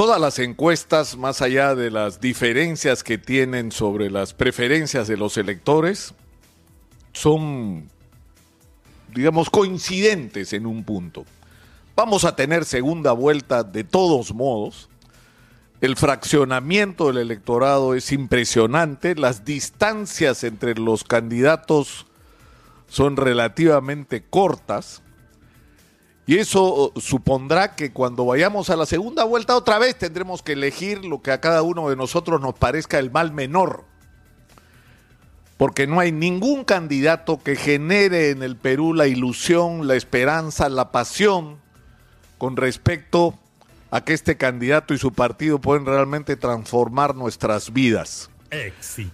todas las encuestas, más allá de las diferencias que tienen sobre las preferencias de los electores, son, digamos, coincidentes en un punto. Vamos a tener segunda vuelta de todos modos. El fraccionamiento del electorado es impresionante. Las distancias entre los candidatos son relativamente cortas. Y eso supondrá que cuando vayamos a la segunda vuelta otra vez tendremos que elegir lo que a cada uno de nosotros nos parezca el mal menor. Porque no hay ningún candidato que genere en el Perú la ilusión, la esperanza, la pasión con respecto a que este candidato y su partido pueden realmente transformar nuestras vidas.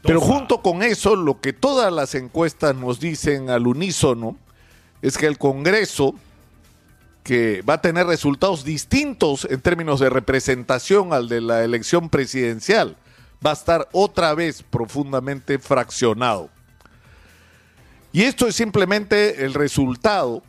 Pero junto con eso, lo que todas las encuestas nos dicen al unísono es que el Congreso, que va a tener resultados distintos en términos de representación al de la elección presidencial, va a estar otra vez profundamente fraccionado. Y esto es simplemente el resultado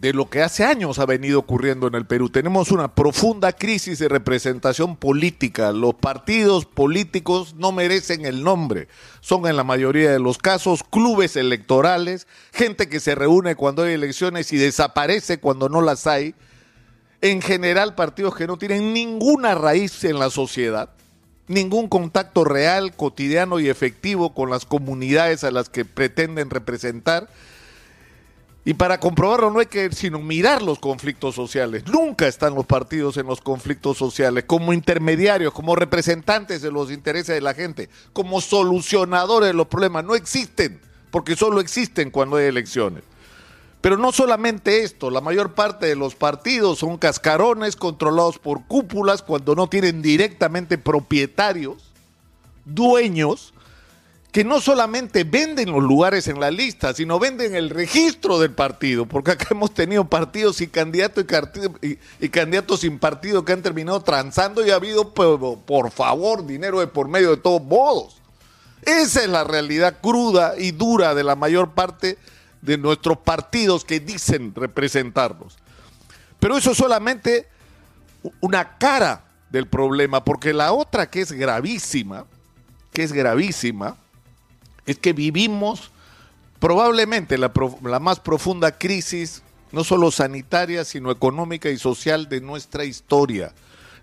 de lo que hace años ha venido ocurriendo en el Perú. Tenemos una profunda crisis de representación política. Los partidos políticos no merecen el nombre. Son en la mayoría de los casos clubes electorales, gente que se reúne cuando hay elecciones y desaparece cuando no las hay. En general, partidos que no tienen ninguna raíz en la sociedad, ningún contacto real, cotidiano y efectivo con las comunidades a las que pretenden representar y para comprobarlo no hay que sino mirar los conflictos sociales. Nunca están los partidos en los conflictos sociales como intermediarios, como representantes de los intereses de la gente, como solucionadores de los problemas. No existen, porque solo existen cuando hay elecciones. Pero no solamente esto, la mayor parte de los partidos son cascarones controlados por cúpulas cuando no tienen directamente propietarios, dueños, que no solamente venden los lugares en la lista, sino venden el registro del partido, porque acá hemos tenido partidos y candidatos y, candidatos sin partido que han terminado transando y ha habido, por, favor, dinero de por medio de todos modos. Esa es la realidad cruda y dura de la mayor parte de nuestros partidos que dicen representarnos. Pero eso es solamente una cara del problema, porque la otra que es gravísima, que es gravísima, es que vivimos probablemente la, más profunda crisis, no solo sanitaria, sino económica y social de nuestra historia.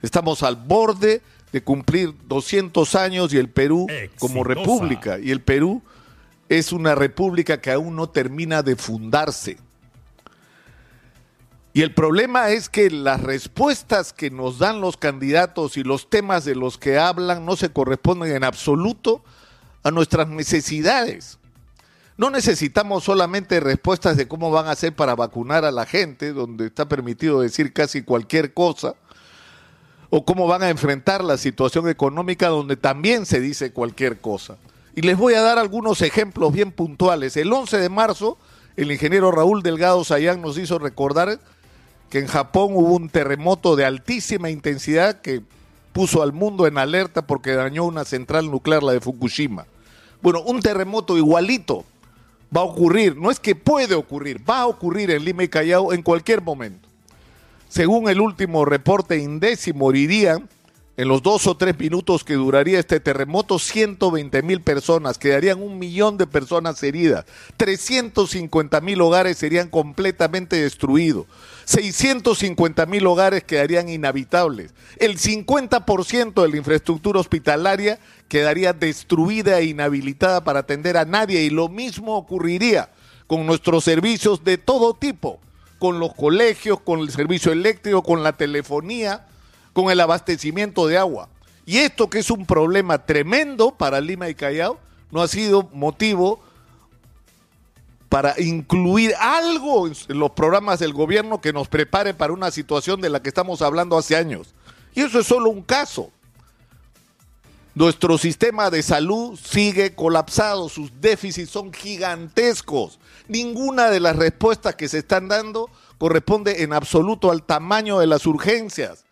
Estamos al borde de cumplir 200 años y el Perú como república, y el Perú es una república que aún no termina de fundarse. Y el problema es que las respuestas que nos dan los candidatos y los temas de los que hablan no se corresponden en absoluto a nuestras necesidades. No necesitamos solamente respuestas de cómo van a hacer para vacunar a la gente, donde está permitido decir casi cualquier cosa, o cómo van a enfrentar la situación económica, donde también se dice cualquier cosa. Y les voy a dar algunos ejemplos bien puntuales. El 11 de marzo, el ingeniero Raúl Delgado Sayán nos hizo recordar que en Japón hubo un terremoto de altísima intensidad que puso al mundo en alerta porque dañó una central nuclear, la de Fukushima. Bueno, un terremoto igualito va a ocurrir, no es que puede ocurrir, va a ocurrir en Lima y Callao en cualquier momento. Según el último reporte INDECI, morirían en los dos o tres minutos que duraría este terremoto 120 mil personas, quedarían un millón de personas heridas, 350 mil hogares serían completamente destruidos, 650 mil hogares quedarían inhabitables, el 50% de la infraestructura hospitalaria quedaría destruida e inhabilitada para atender a nadie y lo mismo ocurriría con nuestros servicios de todo tipo, con los colegios, con el servicio eléctrico, con la telefonía, con el abastecimiento de agua. Y esto que es un problema tremendo para Lima y Callao, no ha sido motivo para incluir algo en los programas del gobierno que nos prepare para una situación de la que estamos hablando hace años. Y eso es solo un caso. Nuestro sistema de salud sigue colapsado, sus déficits son gigantescos. Ninguna de las respuestas que se están dando corresponde en absoluto al tamaño de las urgencias.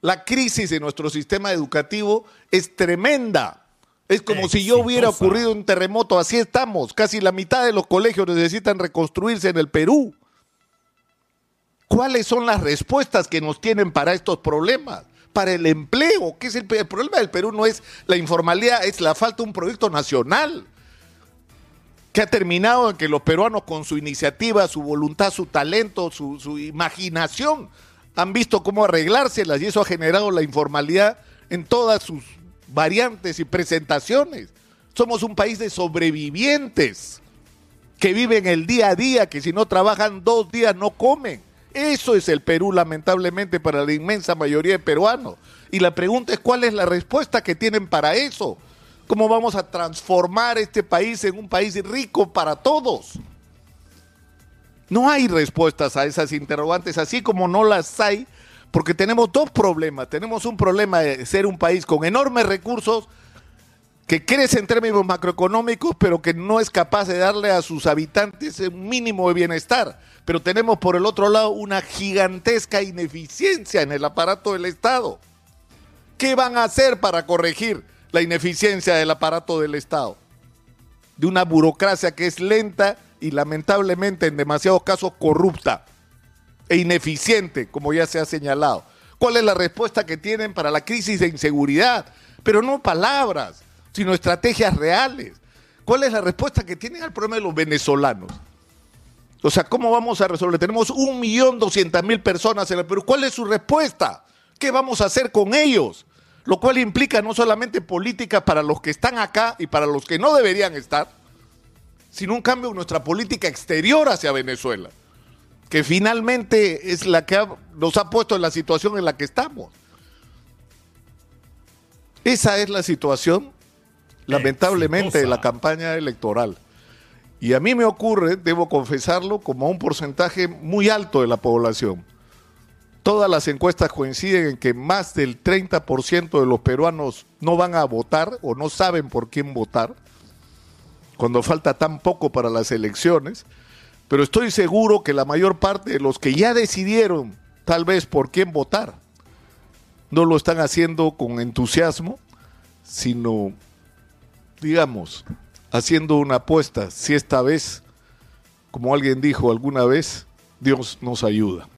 La crisis de nuestro sistema educativo es tremenda. Es como si yo hubiera ocurrido un terremoto, así estamos. Casi la mitad de los colegios necesitan reconstruirse en el Perú. ¿Cuáles son las respuestas que nos tienen para estos problemas? para el empleo, que es el, el problema del Perú no es la informalidad, es la falta de un proyecto nacional que ha terminado en que los peruanos con su iniciativa, su voluntad, su talento, su, su imaginación, han visto cómo arreglárselas y eso ha generado la informalidad en todas sus variantes y presentaciones. Somos un país de sobrevivientes que viven el día a día, que si no trabajan dos días no comen. Eso es el Perú, lamentablemente, para la inmensa mayoría de peruanos. Y la pregunta es cuál es la respuesta que tienen para eso. ¿Cómo vamos a transformar este país en un país rico para todos? No hay respuestas a esas interrogantes, así como no las hay, porque tenemos dos problemas. Tenemos un problema de ser un país con enormes recursos, que crece en términos macroeconómicos, pero que no es capaz de darle a sus habitantes un mínimo de bienestar. Pero tenemos por el otro lado una gigantesca ineficiencia en el aparato del Estado. ¿Qué van a hacer para corregir la ineficiencia del aparato del Estado? De una burocracia que es lenta y lamentablemente en demasiados casos corrupta e ineficiente, como ya se ha señalado. ¿Cuál es la respuesta que tienen para la crisis de inseguridad? Pero no palabras sino estrategias reales. ¿Cuál es la respuesta que tienen al problema de los venezolanos? O sea, ¿cómo vamos a resolver? Tenemos un millón doscientas mil personas en el Perú. ¿Cuál es su respuesta? ¿Qué vamos a hacer con ellos? Lo cual implica no solamente políticas para los que están acá y para los que no deberían estar, sino un cambio en nuestra política exterior hacia Venezuela, que finalmente es la que nos ha puesto en la situación en la que estamos. Esa es la situación lamentablemente, la campaña electoral. Y a mí me ocurre, debo confesarlo, como un porcentaje muy alto de la población. Todas las encuestas coinciden en que más del 30% de los peruanos no van a votar o no saben por quién votar, cuando falta tan poco para las elecciones. Pero estoy seguro que la mayor parte de los que ya decidieron tal vez por quién votar, no lo están haciendo con entusiasmo, sino digamos, haciendo una apuesta, si esta vez, como alguien dijo alguna vez, Dios nos ayuda.